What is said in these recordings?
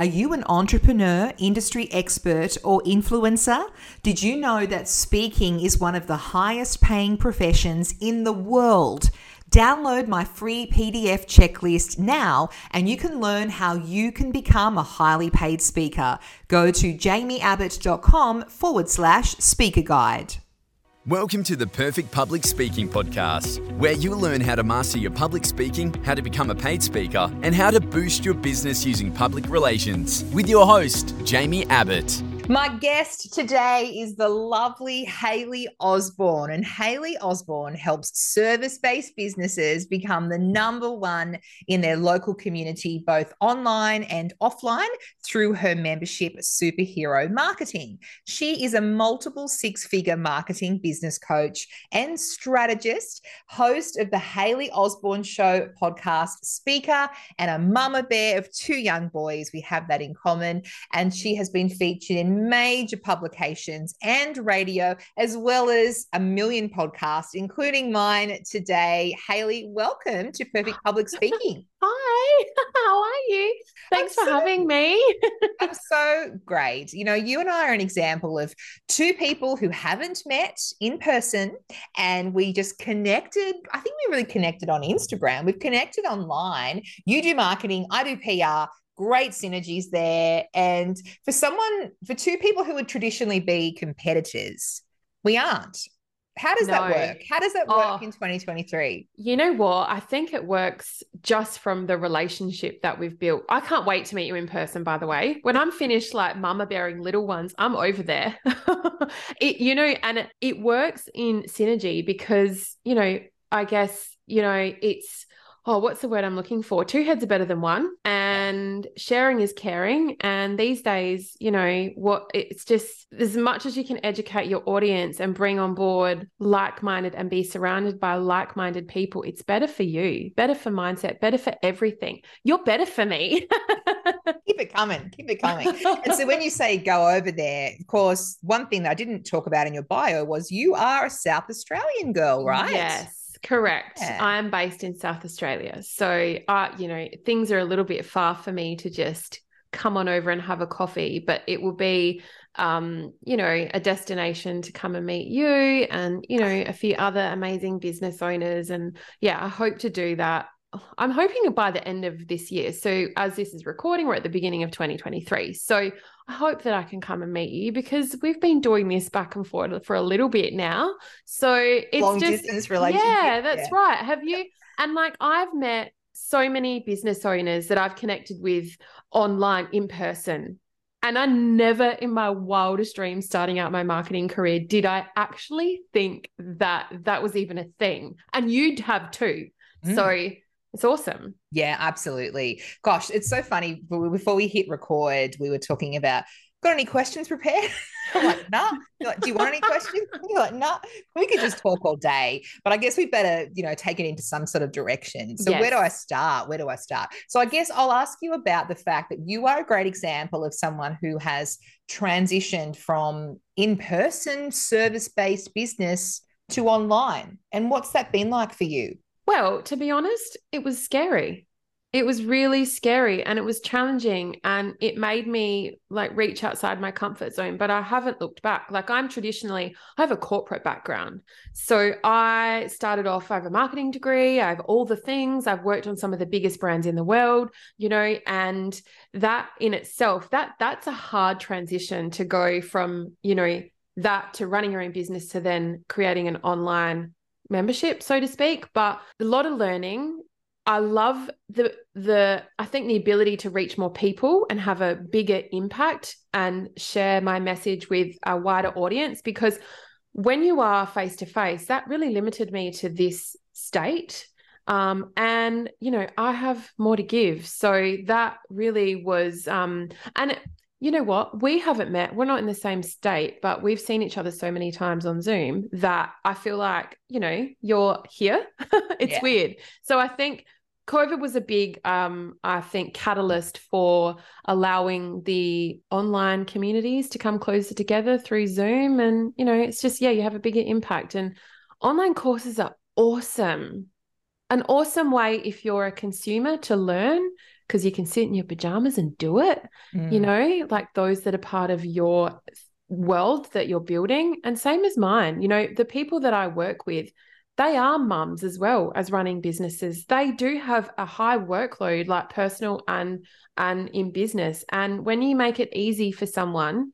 Are you an entrepreneur, industry expert, or influencer? Did you know that speaking is one of the highest paying professions in the world? Download my free PDF checklist now and you can learn how you can become a highly paid speaker. Go to jaimieabbott.com forward slash speaker guide. Welcome to the Perfect Public Speaking Podcast, where you'll learn how to master your public speaking, how to become a paid speaker, and how to boost your business using public relations. With your host, Jaimie Abbott. My guest today is the lovely Hayley Osborne, and Hayley Osborne helps service based businesses become the number one in their local community, both online and offline, through her membership, Superhero Marketing. She is a multiple six figure marketing business coach and strategist, host of the Hayley Osborne Show podcast, speaker, and a mama bear of two young boys. We have that in common. And she has been featured in major publications and radio, as well as a million podcasts, including mine today. Hayley, welcome to Perfect Public Speaking. Hi, how are you? Thanks I'm for so, having me. I'm so great. You know, you and I are an example of two people who haven't met in person and we just connected. I think we really connected on Instagram. We've connected online. You do marketing, I do PR great synergies there. And for someone, for two people who would traditionally be competitors, we aren't. How does no. that work? How does that work oh, in 2023? You know what? I think it works just from the relationship that we've built. I can't wait to meet you in person, by the way. When I'm finished, like mama bearing little ones, I'm over there. it, you know, and it, it works in synergy because, you know, I guess, you know, it's oh, what's the word I'm looking for? Two heads are better than one, and sharing is caring. And these days, you know, what it's just as much as you can educate your audience and bring on board like minded and be surrounded by like minded people, it's better for you, better for mindset, better for everything. You're better for me. keep it coming, keep it coming. and so when you say go over there, of course, one thing that I didn't talk about in your bio was you are a South Australian girl, right? Yes. Correct. Yeah. I'm based in South Australia. So, uh, you know, things are a little bit far for me to just come on over and have a coffee, but it will be, um, you know, a destination to come and meet you and, you know, a few other amazing business owners. And yeah, I hope to do that I'm hoping by the end of this year. So, as this is recording, we're at the beginning of 2023. So, I hope that I can come and meet you because we've been doing this back and forth for a little bit now. So, it's long just, distance relationship. Yeah, that's yeah. right. Have you? And like, I've met so many business owners that I've connected with online in person. And I never in my wildest dreams starting out my marketing career did I actually think that that was even a thing. And you'd have too. Mm. So, it's awesome. Yeah, absolutely. Gosh, it's so funny. Before we hit record, we were talking about got any questions prepared? I'm like, nah. Like, Do you want any questions? You're like, nah. We could just talk all day, but I guess we better, you know, take it into some sort of direction. So yes. where do I start? Where do I start? So I guess I'll ask you about the fact that you are a great example of someone who has transitioned from in-person service-based business to online. And what's that been like for you? Well, to be honest, it was scary. It was really scary and it was challenging and it made me like reach outside my comfort zone, but I haven't looked back. Like I'm traditionally, I have a corporate background. So I started off, I have a marketing degree, I have all the things, I've worked on some of the biggest brands in the world, you know, and that in itself, that that's a hard transition to go from, you know, that to running your own business to then creating an online membership, so to speak, but a lot of learning. I love the the I think the ability to reach more people and have a bigger impact and share my message with a wider audience because when you are face to face, that really limited me to this state. Um, and you know, I have more to give. So that really was um, and you know what? We haven't met. We're not in the same state, but we've seen each other so many times on Zoom that I feel like, you know, you're here. it's yeah. weird. So I think COVID was a big, um, I think, catalyst for allowing the online communities to come closer together through Zoom. And, you know, it's just, yeah, you have a bigger impact. And online courses are awesome. An awesome way if you're a consumer to learn because you can sit in your pajamas and do it. Mm. You know, like those that are part of your world that you're building. And same as mine, you know, the people that I work with, they are mums as well as running businesses. They do have a high workload, like personal and and in business. And when you make it easy for someone,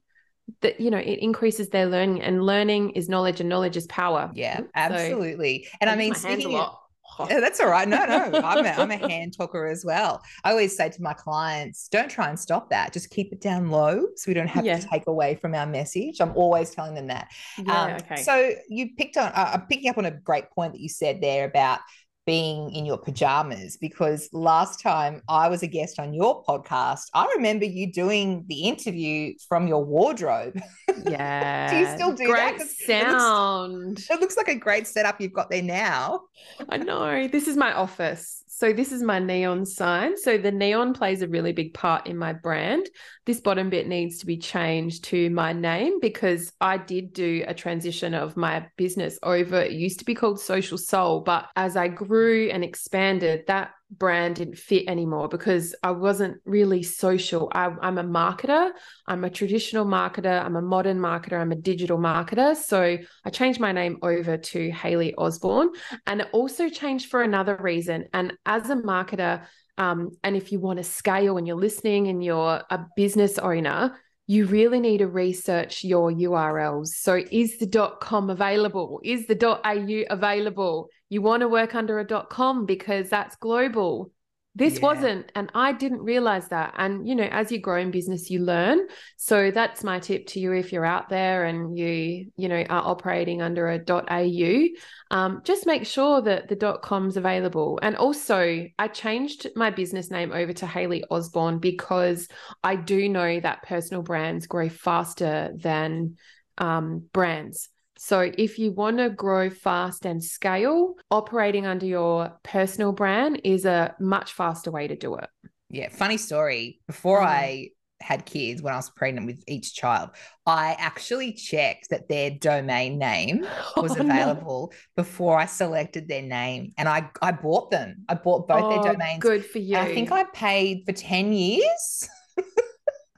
that you know it increases their learning and learning is knowledge and knowledge is power yeah absolutely so, and i mean speaking of, yeah, that's all right. No, no, I'm a, I'm a hand talker as well. I always say to my clients, don't try and stop that. Just keep it down low so we don't have yeah. to take away from our message. I'm always telling them that. Yeah, um, okay. So you picked on, uh, I'm picking up on a great point that you said there about being in your pajamas because last time I was a guest on your podcast, I remember you doing the interview from your wardrobe. Yeah. do you still do great that? sound. It looks, it looks like a great setup you've got there now. I know. This is my office. So this is my neon sign. So the neon plays a really big part in my brand. This bottom bit needs to be changed to my name because I did do a transition of my business over. It used to be called Social Soul, but as I grew and expanded, that brand didn't fit anymore because I wasn't really social. I, am a marketer. I'm a traditional marketer. I'm a modern marketer. I'm a digital marketer. So I changed my name over to Hayley Osborne. And also changed for another reason. And as a marketer, um, and if you want to scale and you're listening and you're a business owner, you really need to research your URLs. So, is the .com available? Is the .au available? You want to work under a .com because that's global. This yeah. wasn't, and I didn't realize that. And, you know, as you grow in business, you learn. So that's my tip to you if you're out there and you, you know, are operating under a .au, um, just make sure that the dot .com's available. And also, I changed my business name over to hayley Osborne because I do know that personal brands grow faster than um, brands. So, if you want to grow fast and scale, operating under your personal brand is a much faster way to do it. Yeah, funny story. Before mm. I had kids, when I was pregnant with each child, I actually checked that their domain name was oh, available no. before I selected their name. And I, I bought them. I bought both oh, their domains. Good for you. I think I paid for 10 years.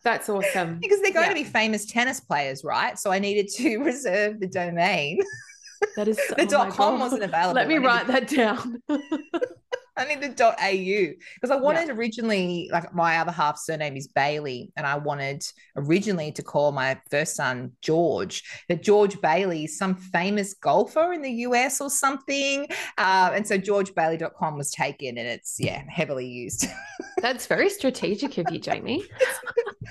That's awesome. because they're going yeah. to be famous tennis players, right? So I needed to reserve the domain. That is the oh dot com wasn't available. Let me write that down. I need the dot .au because I wanted yeah. originally like my other half surname is Bailey and I wanted originally to call my first son George. That George Bailey is some famous golfer in the US or something. Uh, and so georgebailey.com was taken and it's yeah, heavily used. That's very strategic of you, Jaimie.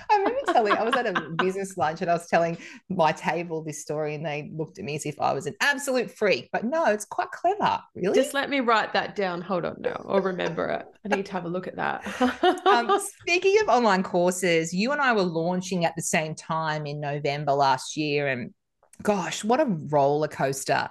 I remember telling I was at a business lunch and I was telling my table this story and they looked at me as if I was an absolute freak. But no, it's quite clever, really. Just let me write that down. Hold on now. I'll remember it. I need to have a look at that. um, speaking of online courses, you and I were launching at the same time in November last year. And gosh, what a roller coaster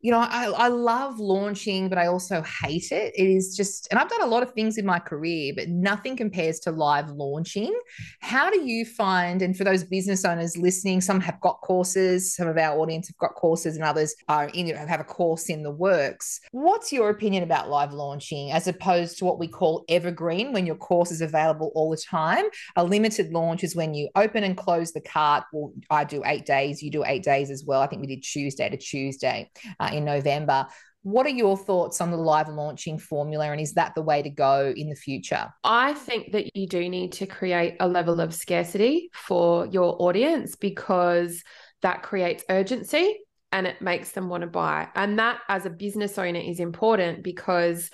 you know, I, I love launching, but I also hate it. It is just, and I've done a lot of things in my career, but nothing compares to live launching. How do you find, and for those business owners listening, some have got courses, some of our audience have got courses, and others are in have a course in the works. What's your opinion about live launching as opposed to what we call evergreen when your course is available all the time? A limited launch is when you open and close the cart. Well, I do eight days, you do eight days as well. I think we did Tuesday to Tuesday. Uh, in November. What are your thoughts on the live launching formula? And is that the way to go in the future? I think that you do need to create a level of scarcity for your audience because that creates urgency and it makes them want to buy. And that, as a business owner, is important because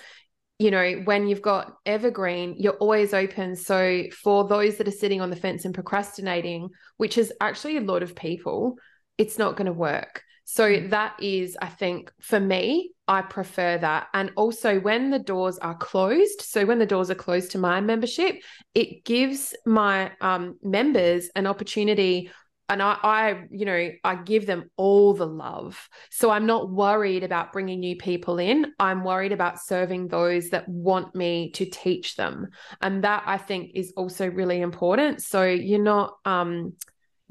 you know, when you've got evergreen, you're always open. So, for those that are sitting on the fence and procrastinating, which is actually a lot of people, it's not going to work. So mm. that is, I think, for me, I prefer that. And also when the doors are closed, so when the doors are closed to my membership, it gives my um, members an opportunity and I, I, you know, I give them all the love. So I'm not worried about bringing new people in. I'm worried about serving those that want me to teach them, and that I think is also really important. So you're not, um,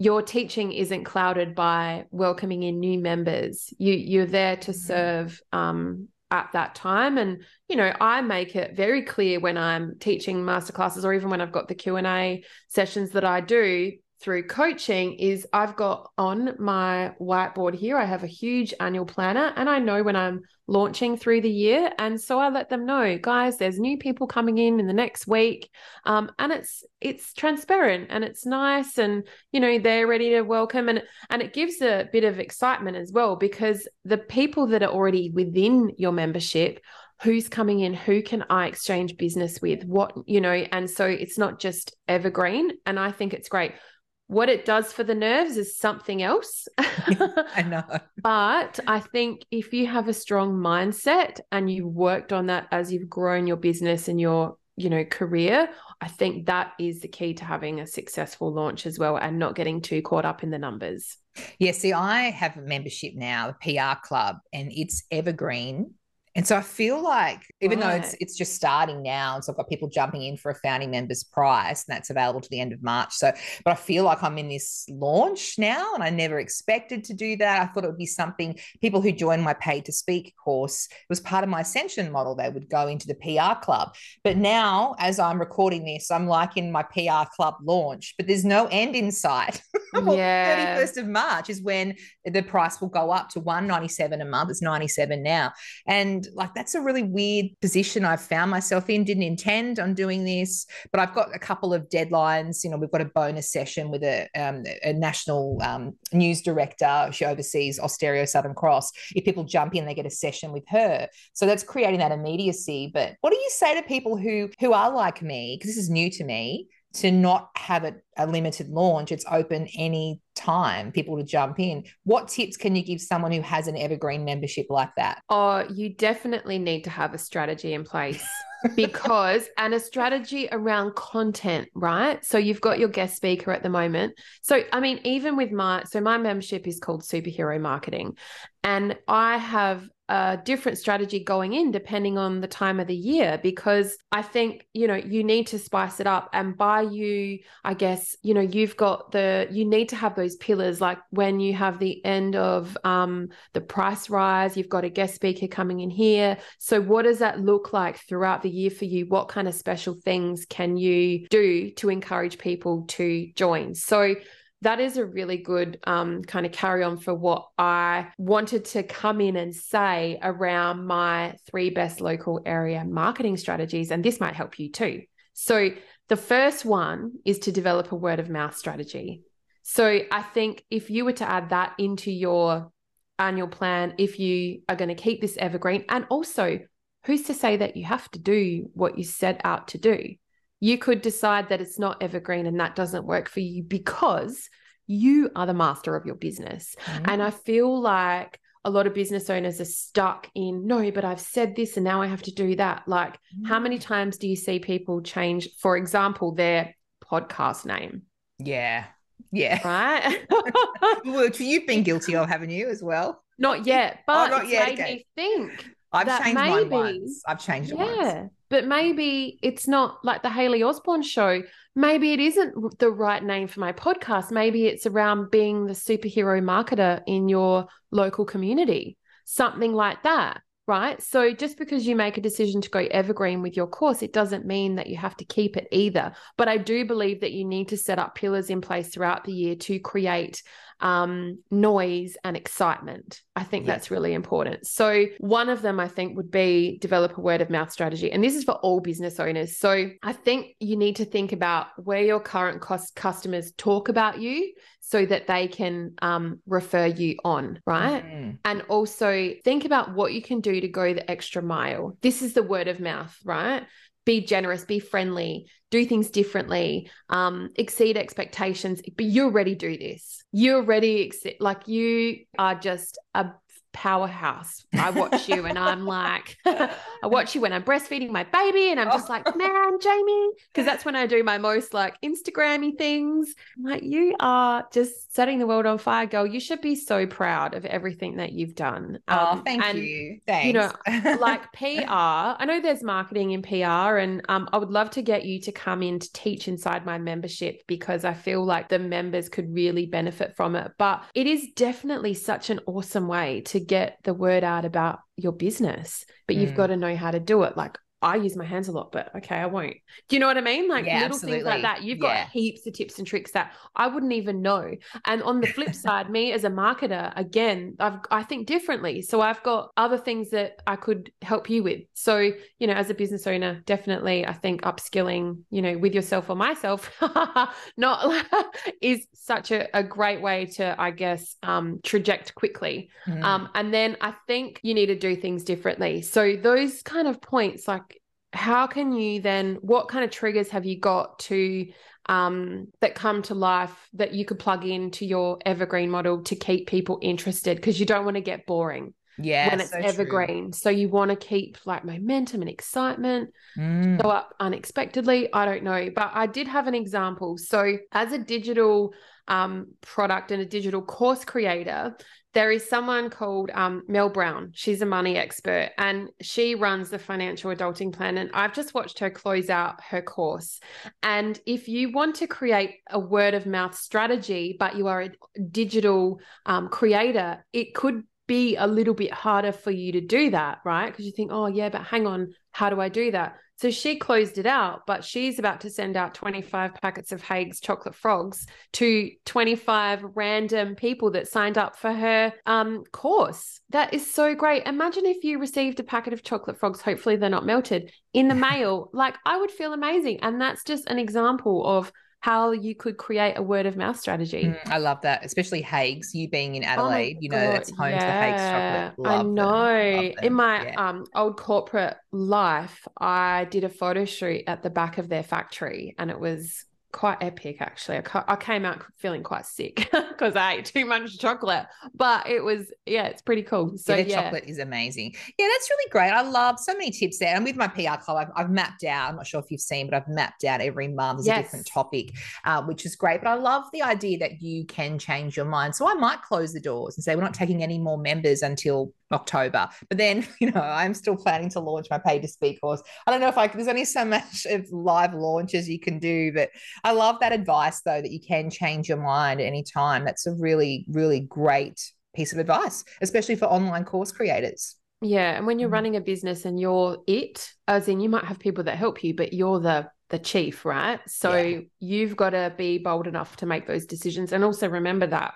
your teaching isn't clouded by welcoming in new members. You you're there to mm-hmm. serve um, at that time and you know i make it very clear when i'm teaching masterclasses or even when i've got the q&a sessions that i do through coaching is I've got on my whiteboard here, I have a huge annual planner and I know when I'm launching through the year. And so I let them know, guys, there's new people coming in in the next week. Um, and it's, it's transparent and it's nice and, you know, they're ready to welcome and, and it gives a bit of excitement as well because the people that are already within your membership who's coming in who can i exchange business with what you know and so it's not just evergreen and i think it's great what it does for the nerves is something else. I know. but I think if you have a strong mindset and you worked on that as you've grown your business and your you know career i think that is the key to having a successful launch as well and not getting too caught up in the numbers yeah see i have a membership now a pr club and it's evergreen and so I feel like, even right. though it's it's just starting now, and so I've got people jumping in for a founding members price, and that's available to the end of March. So, but I feel like I'm in this launch now, and I never expected to do that. I thought it would be something people who join my paid to speak course it was part of my ascension model. They would go into the PR club, but now as I'm recording this, I'm like in my PR club launch, but there's no end in sight. yeah, 31st of March is when the price will go up to 197 a month. It's 97 now, and like that's a really weird position I've found myself in. Didn't intend on doing this, but I've got a couple of deadlines. You know, we've got a bonus session with a, um, a national um, news director. She oversees Austereo Southern Cross. If people jump in, they get a session with her. So that's creating that immediacy. But what do you say to people who who are like me? Because this is new to me to not have it a limited launch it's open any time people to jump in. What tips can you give someone who has an evergreen membership like that? Oh you definitely need to have a strategy in place because and a strategy around content right? So you've got your guest speaker at the moment. So i mean even with my so my membership is called superhero marketing and i have a different strategy going in depending on the time of the year because I think you know you need to spice it up and by you I guess you know you've got the you need to have those pillars like when you have the end of um the price rise you've got a guest speaker coming in here. So what does that look like throughout the year for you? What kind of special things can you do to encourage people to join? So that is a really good um, kind of carry on for what I wanted to come in and say around my three best local area marketing strategies. And this might help you too. So, the first one is to develop a word of mouth strategy. So, I think if you were to add that into your annual plan, if you are going to keep this evergreen, and also who's to say that you have to do what you set out to do? You could decide that it's not evergreen and that doesn't work for you because you are the master of your business. Mm-hmm. And I feel like a lot of business owners are stuck in, no, but I've said this and now I have to do that. Like, mm-hmm. how many times do you see people change, for example, their podcast name? Yeah. Yeah. Right. Which you've been guilty of, haven't you, as well? Not yet, oh, but oh, not yet. made okay. me think. I've changed maybe, mine once. I've changed it yeah, once but maybe it's not like the Hayley Osborne show. Maybe it isn't the right name for my podcast. Maybe it's around being the superhero marketer in your local community, something like that. Right. So just because you make a decision to go evergreen with your course, it doesn't mean that you have to keep it either. But I do believe that you need to set up pillars in place throughout the year to create um, noise and excitement. I think yeah. that's really important. So, one of them I think would be develop a word of mouth strategy. And this is for all business owners. So, I think you need to think about where your current cost customers talk about you so that they can um, refer you on, right? Mm. And also think about what you can do to go the extra mile. This is the word of mouth, right? be generous, be friendly, do things differently, um, exceed expectations. But you already do this. You already ex- like you are just a powerhouse. I watch you and I'm like, I watch you when I'm breastfeeding my baby and I'm just like, man, Jaimie, because that's when I do my most like Instagrammy things. I'm like, you are just setting the world on fire, girl. You should be so proud of everything that you've done. Oh, um, oh, thank and, you. Thanks. You know, like PR. I know there's marketing in PR, and um, I would love to get you to come in to teach inside my membership because I feel like the members could really benefit from it. But it is definitely such an awesome way to get the word out about your business, but you've Mm. got to know how to do it. Like I use my hands a lot, but okay, I won't. Do you know what I mean? Like Yeah, little things like that. You've got Yeah. heaps of tips and tricks that I wouldn't even know. And on the flip side, me as a marketer, again, I've I think differently. So I've got other things that I could help you with. So, you know, as a business owner, definitely I think upskilling, you know, with yourself or myself, not is such a, a great way to, I guess, um, traject quickly. Mm. Um, and then I think you need to do things differently. So those kind of points, like how can you then what kind of triggers have you got to um that come to life that you could plug into your evergreen model to keep people interested because you don't want to get boring yeah, when it's so true. evergreen so you want to keep like momentum and excitement Mm. go up unexpectedly i don't know but i did have an example so as a digital um, product and a digital course creator there is someone called um, mel Browne. She's a money expert and she runs the financial adulting plan and i've just watched her close out her course. And if you want to create a word of mouth strategy but you are a digital um, creator it could be a little bit harder for you to do that right? Because you think oh yeah but hang on how do i do that so she closed it out, but she's about to send out 25 packets of Haig's chocolate frogs to 25 random people that signed up for her um, course. That is so great. Imagine if you received a packet of chocolate frogs, hopefully they're not melted, in the mail. Like I would feel amazing. And that's just an example of how you could create a word of mouth strategy. Mm, I love that, especially Haig's. You being in Oh Adelaide, you know God, that's home to the Haig's chocolate. Love I them, know. In my yeah. um old corporate life, I did a photo shoot at the back of their factory, and it was quite epic. Actually, I, I came out feeling quite sick because I ate too much chocolate, but it was yeah, it's pretty cool. So yeah, the yeah, chocolate is amazing. Yeah, that's really great. I love so many tips there. And with my PR club, I've, I've mapped out, I'm not sure if you've seen, but I've mapped out every month there's a different topic, uh, which is great. But I love the idea that you can change your mind. So I might close the doors and say, we're not taking any more members until October. But then, you know, I'm still planning to launch my pay to speak course. I don't know if I there's only so much of live launches you can do, but I love that advice though that you can change your mind at any time. That's a really, really great piece of advice, especially for online course creators. yeah. And when you're Mm. running a business and you're it, as in you might have people that help you, but you're the the chief, right? So Yeah. you've got to be bold enough to make those decisions, and also remember that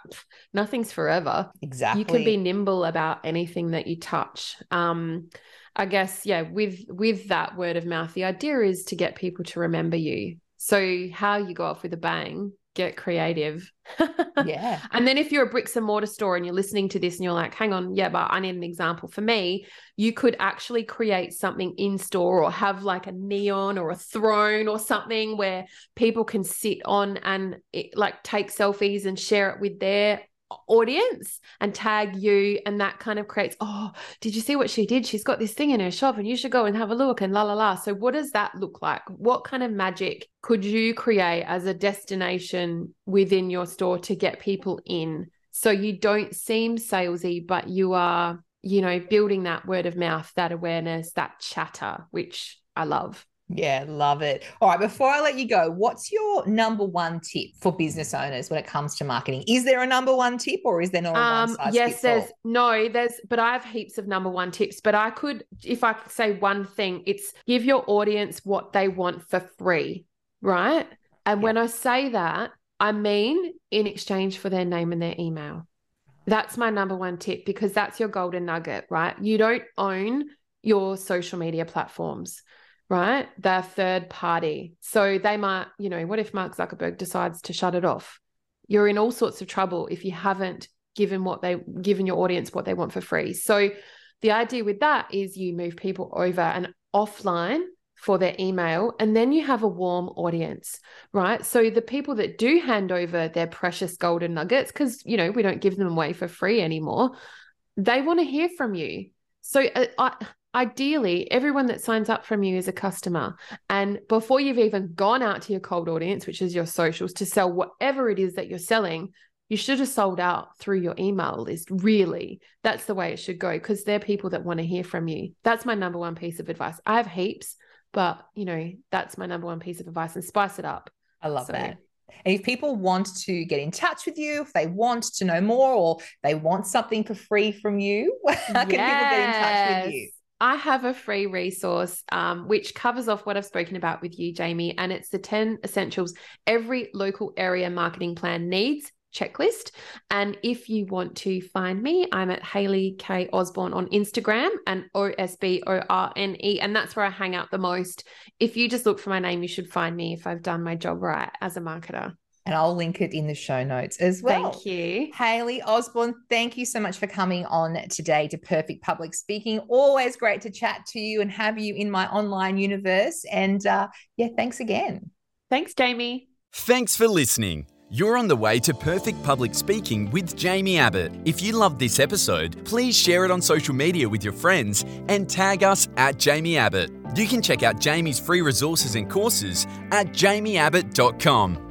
nothing's forever. Exactly. you can be nimble about anything that you touch um i guess yeah with with that word of mouth the idea is to get people to remember you so how you go off with a bang get creative yeah. and then if you're a bricks and mortar store and you're listening to this and you're like, hang on, yeah, but I need an example for me, you could actually create something in store or have like a neon or a throne or something where people can sit on and it, like take selfies and share it with their audience and tag you and that kind of creates oh did you see what she did? She's got this thing in her shop and you should go and have a look and la la la. So what does that look like? What kind of magic could you create as a destination within your store to get people in? So you don't seem salesy but you are you know building that word of mouth that awareness that chatter which i love Yeah, love it. All right, before I let you go, what's your number one tip for business owners when it comes to marketing? Is there a number one tip or is there not Um, yes, there's all? no, there's, but I have heaps of number one tips. But I could, if I could say one thing, it's give your audience what they want for free, right? And Yeah. when I say that, I mean in exchange for their name and their email. That's my number one tip because that's your golden nugget, right? You don't own your social media platforms, right? They're third party. So they might, you know, what if Mark Zuckerberg decides to shut it off? You're in all sorts of trouble if you haven't given what they given your audience what they want for free. So the idea with that is you move people over and offline for their email and then you have a warm audience right so the people that do hand over their precious golden nuggets because you know we don't give them away for free anymore they want to hear from you so uh, I, ideally everyone that signs up from you is a customer and before you've even gone out to your cold audience which is your socials to sell whatever it is that you're selling you should have sold out through your email list really that's the way it should go because they're people that want to hear from you that's my number one piece of advice i have heaps but you know that's my number one piece of advice and spice it up I love So, that. And if people want to get in touch with you, if they want to know more or they want something for free from you, how can yes. people get in touch with you? I have a free resource um, which covers off what I've spoken about with you, Jaimie, and it's the 10 essentials every local area marketing plan needs checklist. And if you want to find me, I'm at Hayley K Osborne on Instagram and O S B O R N E. And that's where I hang out the most. If you just look for my name, you should find me if I've done my job right as a marketer. And I'll link it in the show notes as well. Thank you. Hayley Osborne, thank you so much for coming on today to Perfect Public Speaking. Always great to chat to you and have you in my online universe. And uh, yeah, thanks again. Thanks, Jaimie. Thanks for listening. You're on the way to perfect public speaking with Jaimie Abbott. If you loved this episode, please share it on social media with your friends and tag us at Jaimie Abbott. You can check out Jaimie's free resources and courses at jaimieabbott.com.